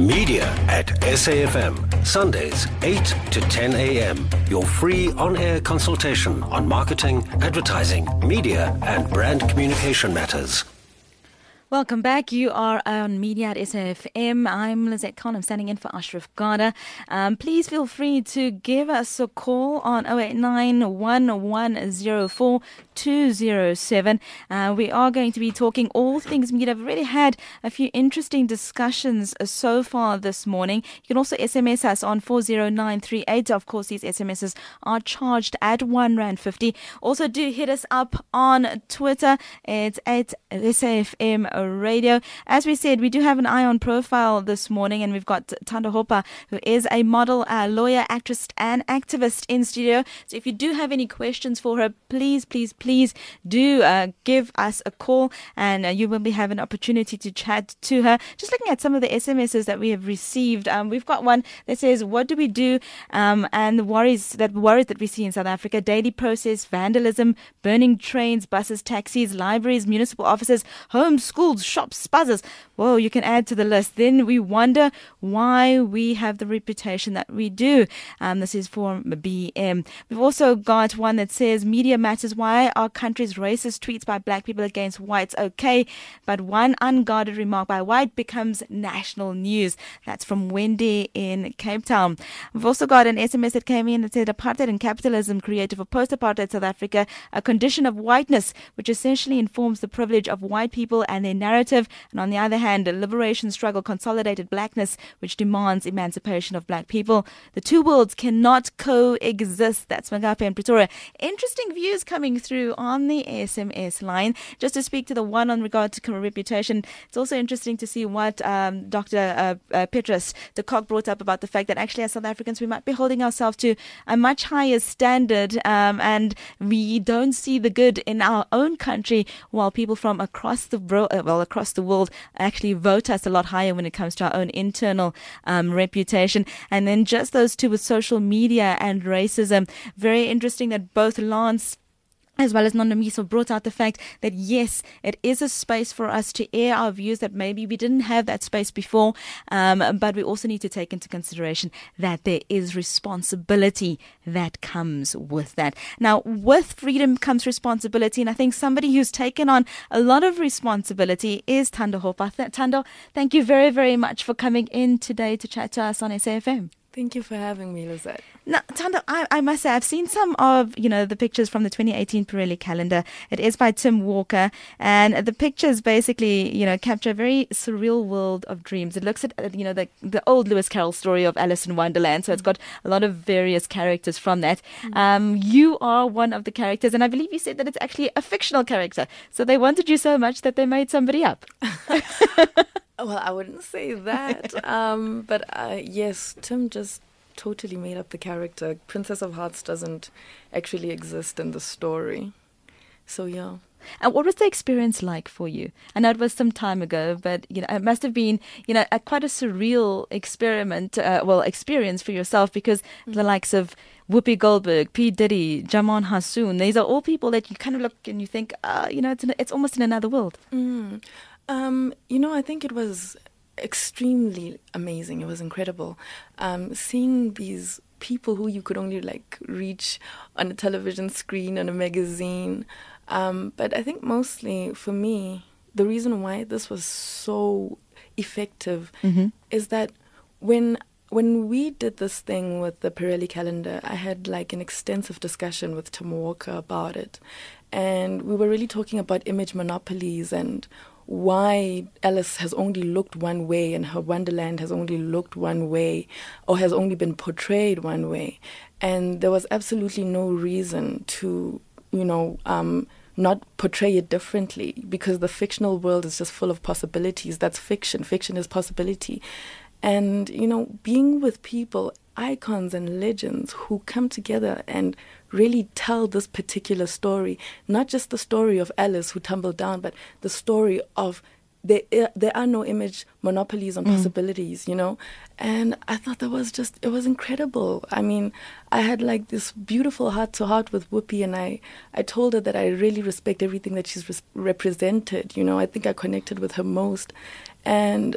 Media at SAFM, Sundays 8 to 10 a.m. Your free on air consultation on marketing, advertising, media, and brand communication matters. Welcome back. You are on Media at SAFM. I'm Lizette Khan. I'm standing in for Ashraf Garda. Um, please feel free to give us a call on 089 1104 207. Uh, we are going to be talking all things media. I've already had a few interesting discussions so far this morning. You can also SMS us on 40938. Of course, these SMSs are charged at 1 Rand 50. Also, do hit us up on Twitter. It's at SAFM Radio. As we said, we do have an eye on profile this morning, and we've got Thando Hopa, who is a model, uh, lawyer, actress, and activist in studio. So if you do have any questions for her, please, please, please do uh, give us a call, and uh, you will be having an opportunity to chat to her. Just looking at some of the SMSs that we have received, um, we've got one that says, "What do we do?" Um, and the worries that worries that we see in South Africa: daily process, vandalism, burning trains, buses, taxis, libraries, municipal offices, homes, schools schools, shops, spazzes. Well, you can add to the list. Then we wonder why we have the reputation that we do. Um, this is for BM. We've also got one that says media matters. Why are countries racist tweets by black people against whites okay, but one unguarded remark by white becomes national news? That's from Wendy in Cape Town. We've also got an SMS that came in that said apartheid and capitalism created for post-apartheid South Africa a condition of whiteness, which essentially informs the privilege of white people and their narrative, and on the other hand, a liberation struggle consolidated blackness, which demands emancipation of black people. The two worlds cannot coexist. That's Magape and Pretoria. Interesting views coming through on the SMS line. Just to speak to the one on regard to reputation, it's also interesting to see what um, Dr. Uh, uh, Petrus de Kock brought up about the fact that actually as South Africans we might be holding ourselves to a much higher standard um, and we don't see the good in our own country while people from across the uh, well across the world actually vote us a lot higher when it comes to our own internal um, reputation. And then just those two with social media and racism. Very interesting that both Lance as well as Nondomiso brought out the fact that yes, it is a space for us to air our views that maybe we didn't have that space before, um, but we also need to take into consideration that there is responsibility that comes with that. Now, with freedom comes responsibility, and I think somebody who's taken on a lot of responsibility is Thando Hopa. Thando, thank you very, very much for coming in today to chat to us on SAFM. Thank you for having me, Lizette. Now, Thando, I, I, must say, I've seen some of, you know, the pictures from the 2018 Pirelli calendar. It is by Tim Walker, and the pictures basically, you know, capture a very surreal world of dreams. It looks at, you know, the, the old Lewis Carroll story of Alice in Wonderland, so it's got a lot of various characters from that. Mm. Um, you are one of the characters, and I believe you said that it's actually a fictional character. So they wanted you so much that they made somebody up. Well, I wouldn't say that. um, but uh, yes, Tim just totally made up the character. Princess of Hearts doesn't actually exist in the story. So, yeah. And what was the experience like for you? I know it was some time ago, but you know it must have been you know a, quite a surreal experiment, uh, well, experience for yourself because mm-hmm. the likes of Whoopi Goldberg, P Diddy, Djimon Hounsou, these are all people that you kind of look and you think, uh, you know, it's an, it's almost in another world. Mm. Um, you know, I think it was extremely amazing. It was incredible. Um, seeing these people who you could only like reach on a television screen and a magazine. Um, but I think mostly for me, the reason why this was so effective mm-hmm. is that when when we did this thing with the Pirelli calendar, I had like an extensive discussion with Tim Walker about it. And we were really talking about image monopolies and why Alice has only looked one way and her Wonderland has only looked one way or has only been portrayed one way. And there was absolutely no reason to, you know, um, not portray it differently because the fictional world is just full of possibilities. That's fiction. Fiction is possibility. And, you know, being with people, icons and legends who come together and really tell this particular story, not just the story of Alice who tumbled down, but the story of there, there are no image monopolies on mm. possibilities, you know? And I thought that was just, it was incredible. I mean, I had like this beautiful heart to heart with Whoopi, and I, I told her that I really respect everything that she's res- represented, you know? I think I connected with her most. And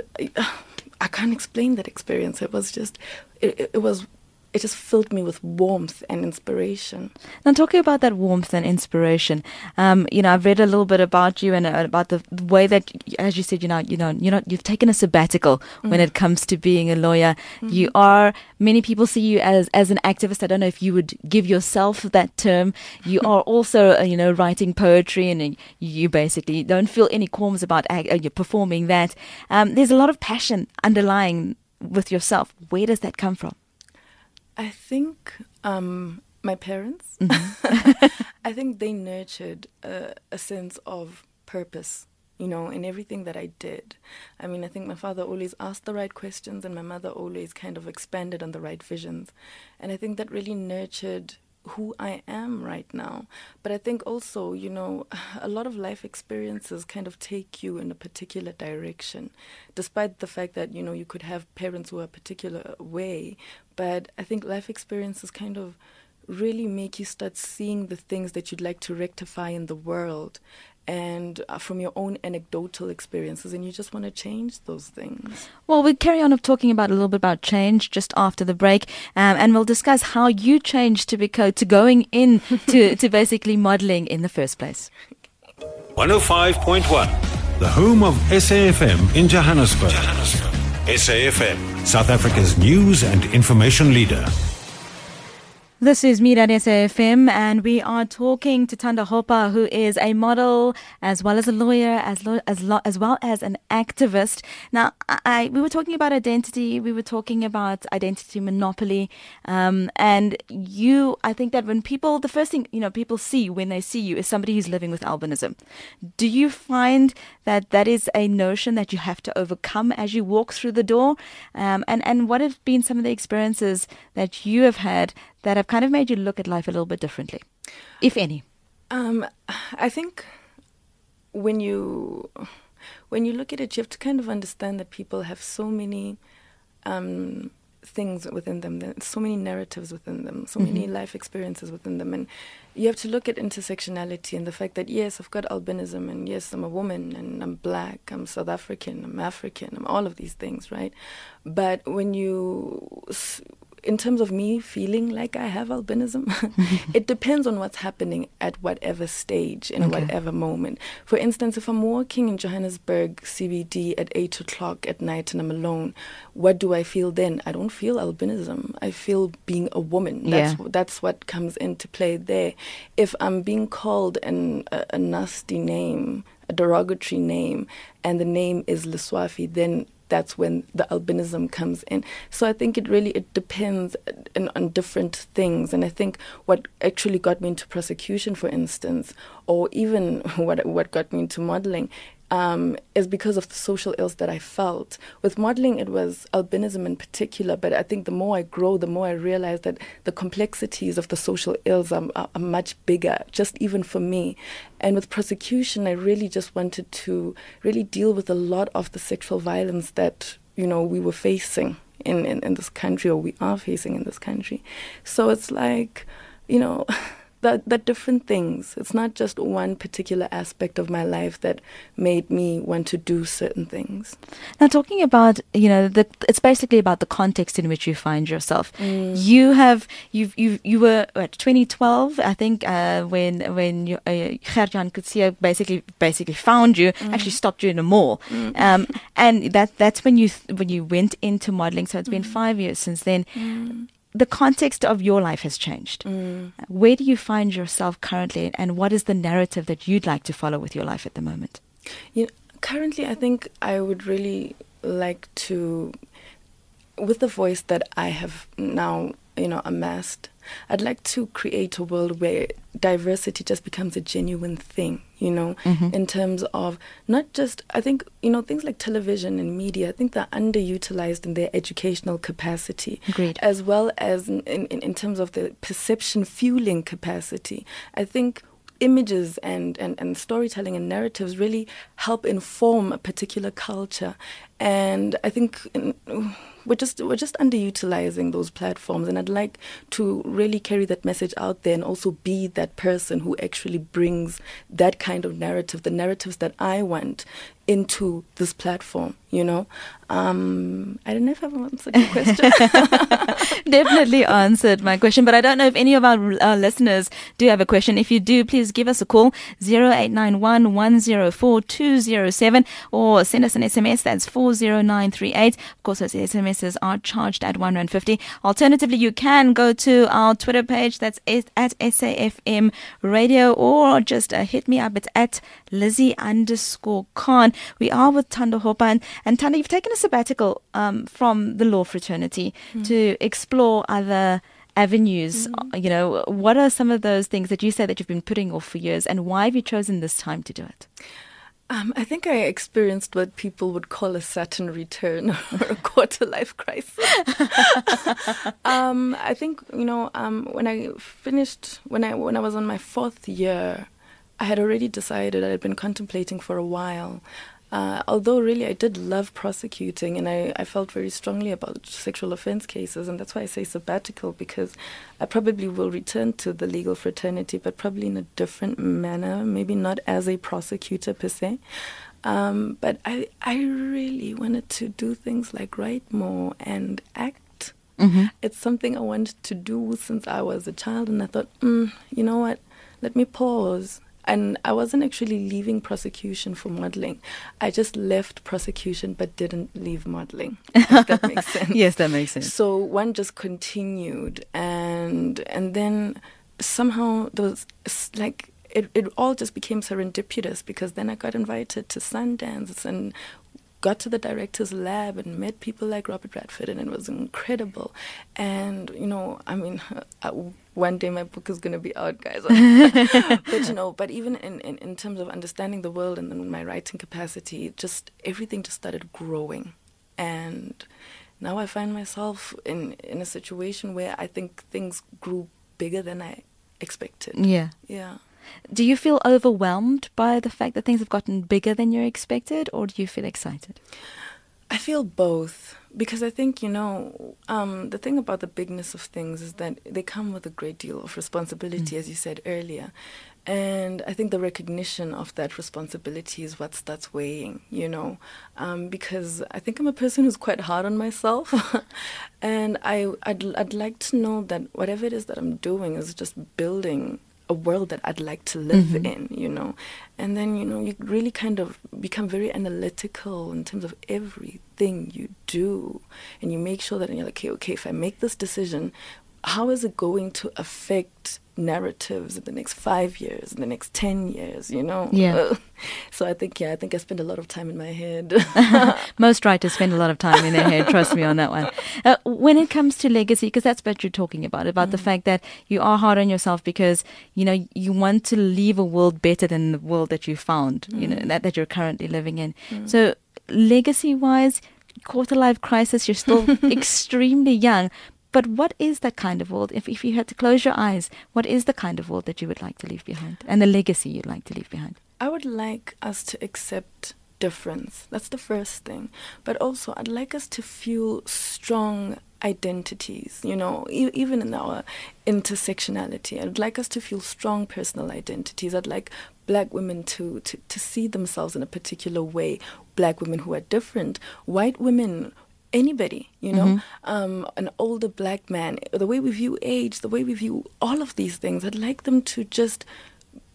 I can't explain that experience. It was just, it, it was it just filled me with warmth and inspiration. Now, talking about that warmth and inspiration, um, you know, I've read a little bit about you and uh, about the way that, as you said, you know, you know, you know, you've taken a sabbatical mm-hmm. when it comes to being a lawyer. Mm-hmm. You are. Many people see you as as an activist. I don't know if you would give yourself that term. You are also, uh, you know, writing poetry, and you basically don't feel any qualms about uh, you performing that. Um, there's a lot of passion underlying with yourself. Where does that come from? I think um, my parents. Mm-hmm. I think they nurtured a, a sense of purpose you know, in everything that I did. I mean, I think my father always asked the right questions and my mother always kind of expanded on the right visions. And I think that really nurtured who I am right now. But I think also, you know, a lot of life experiences kind of take you in a particular direction, despite the fact that, you know, you could have parents who are a particular way. But I think life experiences kind of really make you start seeing the things that you'd like to rectify in the world and uh, from your own anecdotal experiences and you just want to change those things well we'll carry on of talking about a little bit about change just after the break um, and we'll discuss how you changed to be to going in to, to basically modeling in the first place 105.1 the home of SAFM in Johannesburg. Johannesburg SAFM South Africa's news and information leader this is Media at SAFM, and we are talking to Thando Hopa, who is a model as well as a lawyer, as lo- as lo- as well as an activist. Now, I, we were talking about identity, we were talking about identity monopoly, um, and you. I think that when people, the first thing you know, people see when they see you is somebody who's living with albinism. Do you find that that is a notion that you have to overcome as you walk through the door? Um, and and what have been some of the experiences that you have had that have kind of made you look at life a little bit differently, if any? Um, I think when you when you look at it, you have to kind of understand that people have so many um, things within them, so many narratives within them, so mm-hmm. many life experiences within them, and you have to look at intersectionality and the fact that yes, I've got albinism, and yes, I'm a woman, and I'm black, I'm South African, I'm African, I'm all of these things, right? But when you in terms of me feeling like I have albinism, it depends on what's happening at whatever stage, in okay. whatever moment. For instance, if I'm walking in Johannesburg CBD at 8 o'clock at night and I'm alone, what do I feel then? I don't feel albinism. I feel being a woman. That's, yeah. that's what comes into play there. If I'm being called an, a, a nasty name, a derogatory name, and the name is Leswafi, then that's when the albinism comes in. So I think it really it depends uh, on, on different things. And I think what actually got me into prosecution, for instance, or even what what got me into modeling, um, is because of the social ills that I felt. With modeling, it was albinism in particular, but I think the more I grow, the more I realize that the complexities of the social ills are, are, are much bigger, just even for me. And with prosecution, I really just wanted to really deal with a lot of the sexual violence that, you know, we were facing in, in, in this country or we are facing in this country. So it's like, you know, that that different things. It's not just one particular aspect of my life that made me want to do certain things. Now, talking about you know, the, it's basically about the context in which you find yourself. Mm. You have you you you were at 2012, I think, uh, when when you, uh, Gert-Johan Coetzee basically basically found you, mm. actually stopped you in a mall, mm. um, and that that's when you when you went into modeling. So it's been mm. five years since then mm the context of your life has changed. Mm. Where do you find yourself currently, and what is the narrative that you'd like to follow with your life at the moment? You know, currently, I think I would really like to, with the voice that I have now, you know, amassed, I'd like to create a world where diversity just becomes a genuine thing, you know, mm-hmm. in terms of not just, I think, you know, things like television and media, I think they're underutilized in their educational capacity, Agreed. as well as in, in, in terms of the perception fueling capacity. I think images and, and, and storytelling and narratives really help inform a particular culture. And I think in, we're just we're just underutilizing those platforms and I'd like to really carry that message out there and also be that person who actually brings that kind of narrative, the narratives that I want into this platform, you know. Um, I don't know if I've answered your question. Definitely answered my question, but I don't know if any of our uh, listeners do have a question. If you do, please give us a call 0891 104 207 or send us an SMS that's 40938. Of course, those SMSs are charged at 1 Rand 50. Alternatively, you can go to our Twitter page that's at SAFM Radio or just uh, hit me up. It's at Lizzie underscore Khan. We are with Thando Hopa. And, and Thando, you've taken a sabbatical um, from the law fraternity mm. to explore other avenues mm-hmm. you know what are some of those things that you say that you've been putting off for years and why have you chosen this time to do it um, I think I experienced what people would call a Saturn return or a quarter life crisis. um, I think you know um, when I finished when I when I was on my fourth year I had already decided, I had been contemplating for a while. Uh, although really I did love prosecuting and I, I felt very strongly about sexual offense cases and that's why I say sabbatical because I probably will return to the legal fraternity but probably in a different manner, maybe not as a prosecutor per se. Um, but I, I really wanted to do things like write more and act. Mm-hmm. It's something I wanted to do since I was a child and I thought, mm, you know what, let me pause and I wasn't actually leaving prosecution for modeling. I just left prosecution but didn't leave modeling. If that makes sense. yes, that makes sense. So one just continued and and then somehow there was like it, it all just became serendipitous because then I got invited to Sundance and got to the director's lab and met people like Robert Redford, and it was incredible. And you know, I mean, uh, one day my book is going to be out, guys. but you know, but even in, in, in terms of understanding the world and then my writing capacity, just everything just started growing, and now I find myself in in a situation where I think things grew bigger than I expected. Yeah. Yeah. Do you feel overwhelmed by the fact that things have gotten bigger than you expected, or do you feel excited? I feel both because I think, you know, um, the thing about the bigness of things is that they come with a great deal of responsibility, mm. as you said earlier. And I think the recognition of that responsibility is what starts weighing, you know, um, because I think I'm a person who's quite hard on myself, and I I'd, I'd like to know that whatever it is that I'm doing is just building a world that I'd like to live mm-hmm. in, you know. And then, you know, you really kind of become very analytical in terms of everything you do. And you make sure that and you're like, okay, okay, if I make this decision, how is it going to affect narratives in the next five years, in the next 10 years, you know? Yeah. so I think, yeah, I think I spend a lot of time in my head. Most writers spend a lot of time in their head, trust me on that one. Uh, when it comes to legacy, because that's what you're talking about, about mm the fact that you are hard on yourself because, you know, you want to leave a world better than the world that you found, mm you know, mm. that, that you're currently living in. Mm. So legacy wise, quarter life crisis, you're still extremely young, but what is that kind of world? If, if you had to close your eyes, what is the kind of world that you would like to leave behind and the legacy you'd like to leave behind? I would like us to accept difference. That's the first thing. But also, I'd like us to feel strong identities, you know, e- even in our intersectionality. I'd like us to feel strong personal identities. I'd like black women to, to, to see themselves in a particular way, black women who are different, white women anybody, you know, mm-hmm. um, an older black man, the way we view age, the way we view all of these things. I'd like them to just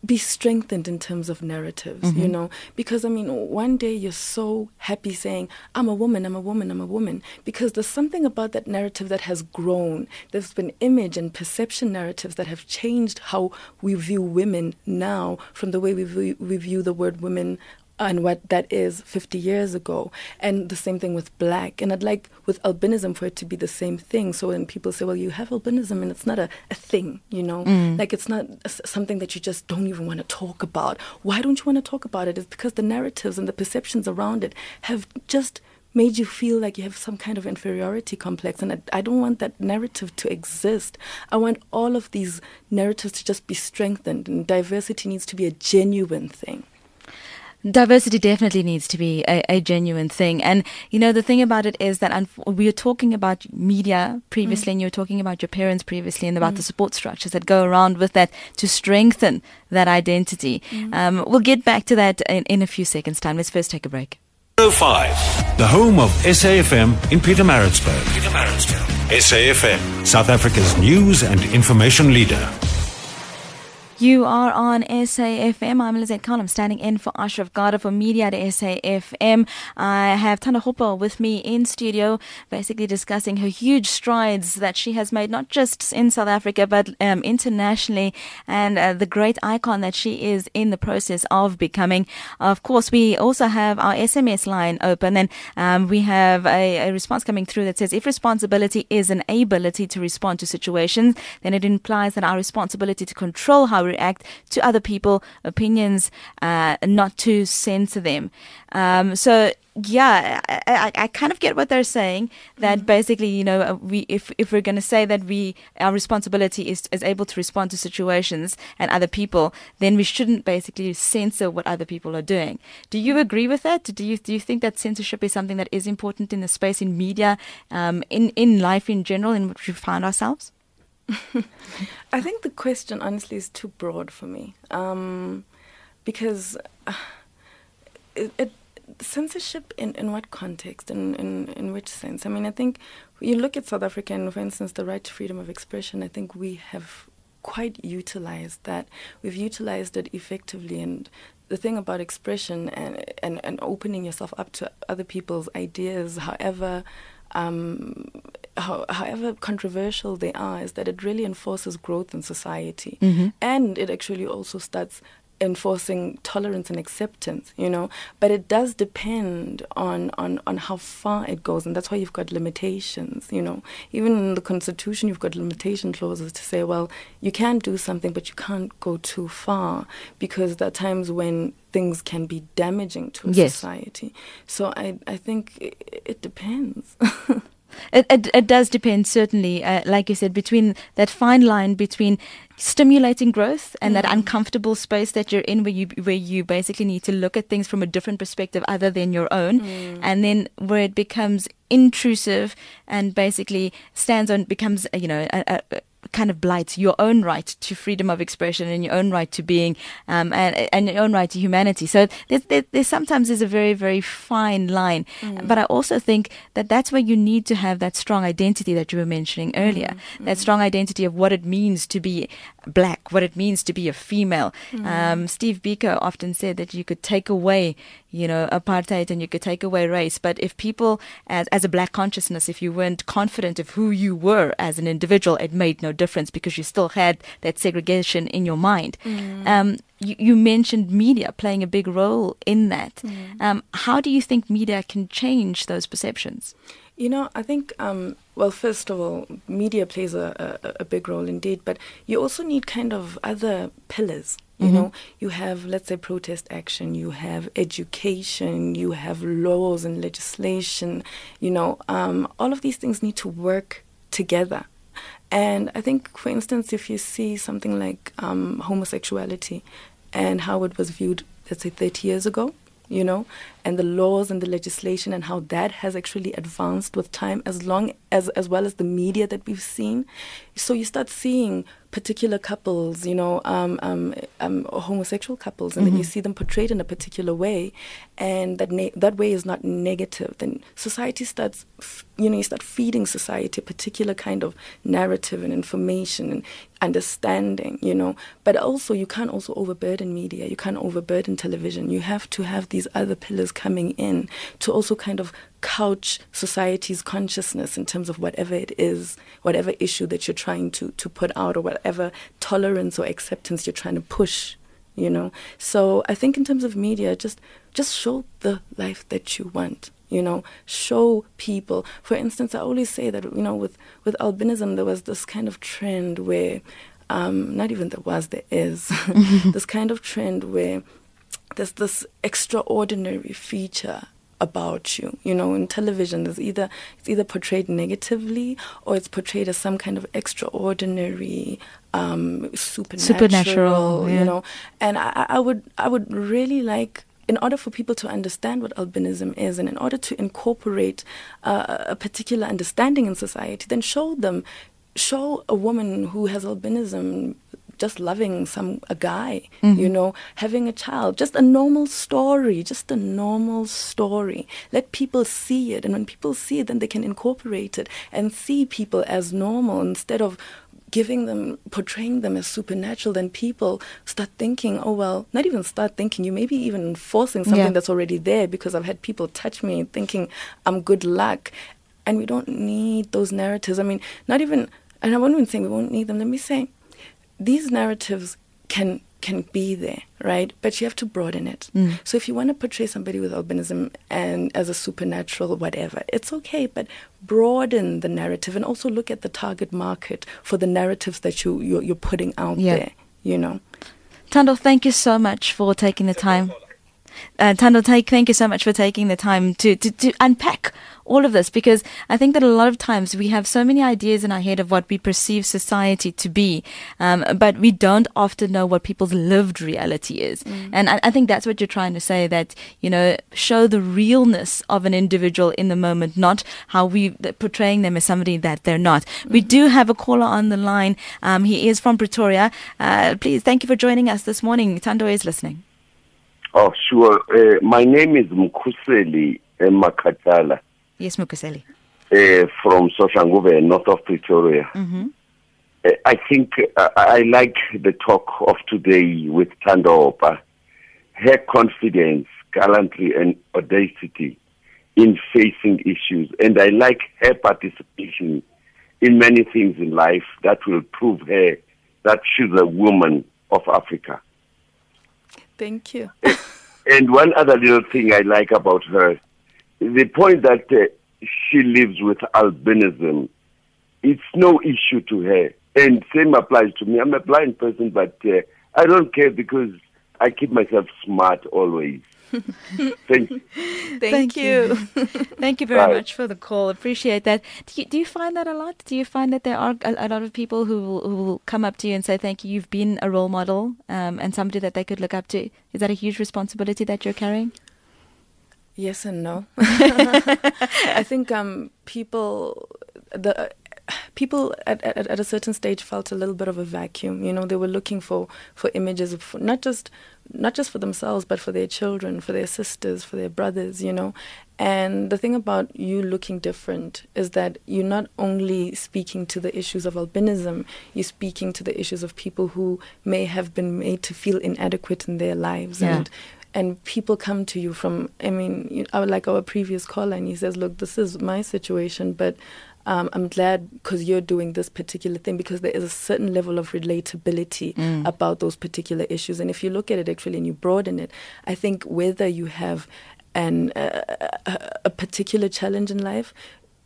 be strengthened in terms of narratives, mm-hmm. you know, because I mean, one day you're so happy saying, I'm a woman, I'm a woman, I'm a woman, because there's something about that narrative that has grown. There's been image and perception narratives that have changed how we view women now from the way we view, we view the word women and what that is 50 years ago. And the same thing with black. And I'd like with albinism for it to be the same thing. So when people say, well, you have albinism and it's not a, a thing, you know, mm. like it's not something that you just don't even want to talk about. Why don't you want to talk about it? It's because the narratives and the perceptions around it have just made you feel like you have some kind of inferiority complex. And I, I don't want that narrative to exist. I want all of these narratives to just be strengthened, and diversity needs to be a genuine thing. Diversity definitely needs to be a, a, genuine thing. And, you know, the thing about it is that we were talking about media previously, mm. and you were talking about your parents previously, and about mm. the support structures that go around with that to strengthen that identity. Mm. Um, we'll get back to that in, in a few seconds' time. Let's first take a break. 05, the home of SAFM in Pietermaritzburg. Pietermaritzburg. SAFM, South Africa's news and information leader. You are on SAFM. I'm Lizette Khan. I'm standing in for Ashraf Garda for Media at SAFM. I have Thando Hopa with me in studio, basically discussing her huge strides that she has made, not just in South Africa, but um, internationally, and uh, the great icon that she is in the process of becoming. Of course, we also have our SMS line open, and um, we have a, a response coming through that says if responsibility is an ability to respond to situations, then it implies that our responsibility to control how react to other people' opinions, uh, not to censor them. Um, so yeah, I, I, I, kind of get what they're saying. That mm-hmm. basically, you know, we if if we're going to say that we our responsibility is is able to respond to situations and other people, then we shouldn't basically censor what other people are doing. Do you agree with that? Do you do you think that censorship is something that is important in the space in media, um, in in life in general, in which we find ourselves? I think the question, honestly, is too broad for me um, because uh, it, it, censorship in, in what context and in, in, in which sense? I mean, I think you look at South Africa and, for instance, the right to freedom of expression, I think we have quite utilized that. We've utilized it effectively and the thing about expression and, and, and opening yourself up to other people's ideas, however um, how, however controversial they are, is that it really enforces growth in society. Mm-hmm. And it actually also starts enforcing tolerance and acceptance, you know. But it does depend on, on, on how far it goes, and that's why you've got limitations, you know. Even in the constitution, you've got limitation clauses to say, well, you can do something, but you can't go too far because there are times when things can be damaging to a yes. society. So I, I think it, it depends. It, it, it does depend, certainly, uh, like you said, between that fine line between stimulating growth and mm. that uncomfortable space that you're in where you where you basically need to look at things from a different perspective other than your own mm. and then where it becomes intrusive and basically stands on becomes you know a, a, kind of blights your own right to freedom of expression and your own right to being um, and, and your own right to humanity. So there, there, there sometimes is a very, very fine line. Mm. But I also think that that's where you need to have that strong identity that you were mentioning earlier, mm. that mm. strong identity of what it means to be black, what it means to be a female. Mm. Um, Steve Biko often said that you could take away you know, apartheid and you could take away race. But if people, as, as a black consciousness, if you weren't confident of who you were as an individual, it made no difference because you still had that segregation in your mind. Mm. Um, you, you, mentioned media playing a big role in that. Mm. Um, how do you think media can change those perceptions? You know, I think, um, well, first of all, media plays a, a, a, big role indeed, but you also need kind of other pillars you mm-hmm. know, you have, let's say, protest action, you have education, you have laws and legislation, you know, um, all of these things need to work together. And I think, for instance, if you see something like um, homosexuality and how it was viewed, let's say, 30 years ago, you know, and the laws and the legislation and how that has actually advanced with time as long as as well as the media that we've seen so you start seeing particular couples you know um, um, um, homosexual couples and mm-hmm. then you mm-hmm. see them portrayed in a particular way and that that way is not negative then society starts f- you know you start feeding society a particular kind of narrative and information and understanding you know but also you can't also overburden media you can't overburden television you have to have these other pillars coming in to also kind of couch society's consciousness in terms of whatever it is, whatever issue that you're trying to, to put out, or whatever tolerance or acceptance you're trying to push. You know, so I think in terms of media, just just show the life that you want. You know, show people. For instance, I always say that you know, with with albinism, there was this kind of trend where, um, not even there was, there is this kind of trend where there's this extraordinary feature about you. You know, in television, there's either it's either portrayed negatively or it's portrayed as some kind of extraordinary, um, supernatural. Supernatural, yeah. You know, and I, I would I would really like. In order for people to understand what albinism is, and in order to incorporate uh, a particular understanding in society, then show them, show a woman who has albinism just loving some a guy, Mm-hmm. you know, having a child, just a normal story, just a normal story. Let people see it, and when people see it, then they can incorporate it and see people as normal instead of giving them portraying them as supernatural then people start thinking oh well not even start thinking you maybe even enforcing something Yeah. that's already there because i've had people touch me thinking i'm good luck. And we don't need those narratives. I mean not even and i won't even say we won't need them. Let me say these narratives can can be there, right? But you have to broaden it. So if you want to portray somebody with albinism and as a supernatural whatever, it's okay, but broaden the narrative and also look at the target market for the narratives that you you're, you're putting out Yeah. there. You know. Thando, thank you so much for taking the time. Uh, Thando, take, thank you so much for taking the time to, to, to unpack all of this because I think that a lot of times we have so many ideas in our head of what we perceive society to be, um, but we don't often know what people's lived reality is. And I, I think that's what you're trying to say that, you know, show the realness of an individual in the moment, not how we portraying them as somebody that they're not. We do have a caller on the line. Um, he is from Pretoria. Uh, please, thank you for joining us this morning. Thando is listening. Oh, sure. Uh, my name is Mkuseli Makatala Yes, Mukaseli. uh, from Soshanguve, north of Pretoria. Uh, I think uh, I like the talk of today with Thando Hopa. Her confidence, gallantry, and audacity in facing issues. And I like her participation in many things in life that will prove her that she's a woman of Africa. Thank you. And one other little thing I like about her, the point that uh, she lives with albinism, it's no issue to her. And same applies to me. I'm a blind person, but uh, I don't care because I keep myself smart always. Thank you. Thank, you. Thank you very Right. much for the call. Appreciate that. Do you, do you find that a lot? Do you find that there are a, a lot of people who will, who will come up to you and say, "Thank you, you've been a role model um, and somebody that they could look up to"? Is that a huge responsibility that you're carrying? Yes and no. I think um, people the people at, at at a certain stage felt a little bit of a vacuum. You know, they were looking for for images of not just not just for themselves, but for their children, for their sisters, for their brothers. You know, and the thing about you looking different is that you're not only speaking to the issues of albinism, you're speaking to the issues of people who may have been made to feel inadequate in their lives Yeah. and and people come to you from i mean I would like our previous caller and he says look this is my situation but um, i'm glad because you're doing this particular thing because there is a certain level of relatability about those particular issues. And if you look at it actually and you broaden it i think whether you have an uh, a, a particular challenge in life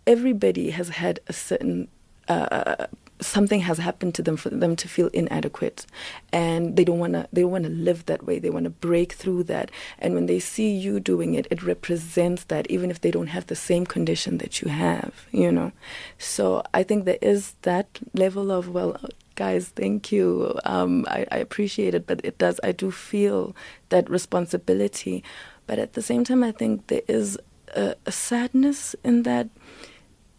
everybody has had a certain uh, something has happened to them for them to feel inadequate. And they don't want to they want to live that way. They want to break through that. And when they see you doing it it represents that even if they don't have the same condition that you have you know? So i think there is that level of well guys thank you. Um, I, I appreciate it but it does i do feel that responsibility. But at the same time i think there is a, a sadness in that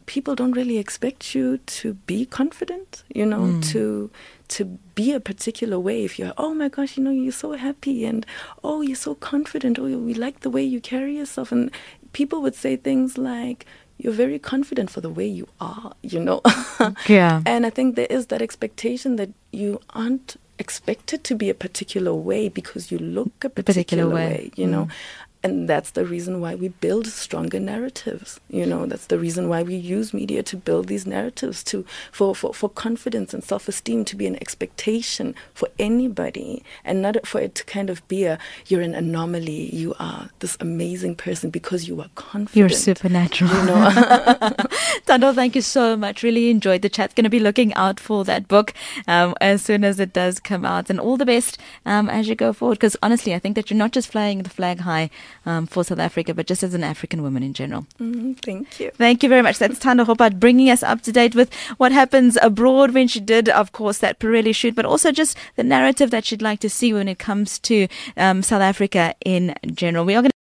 people don't really expect you to be confident, you know, hmm. to to be a particular way. If you're, oh my gosh, you know, you're so happy and oh, you're so confident. Oh, we like the way you carry yourself, and people would say things like. You're very confident for the way you are, you know. Yeah. And I think there is that expectation that you aren't expected to be a particular way because you look a particular particular, way. way. you know. Hmm. And that's the reason why we build stronger narratives. You know, that's the reason why we use media to build these narratives to for, for, for confidence and self esteem to be an expectation for anybody and not for it to kind of be a you're an anomaly, you are this amazing person because you are confident. You're supernatural. You know. Thando, thank you so much. Really enjoyed the chat. Going to be looking out for that book um, as soon as it does come out. And all the best um, as you go forward. Because honestly, I think that you're not just flying the flag high um, for South Africa, but just as an African woman in general. Mm, thank you. Thank you very much. That's Thando Hopa bringing us up to date with what happens abroad when she did, of course, that Pirelli shoot, but also just the narrative that she'd like to see when it comes to um, South Africa in general. We are going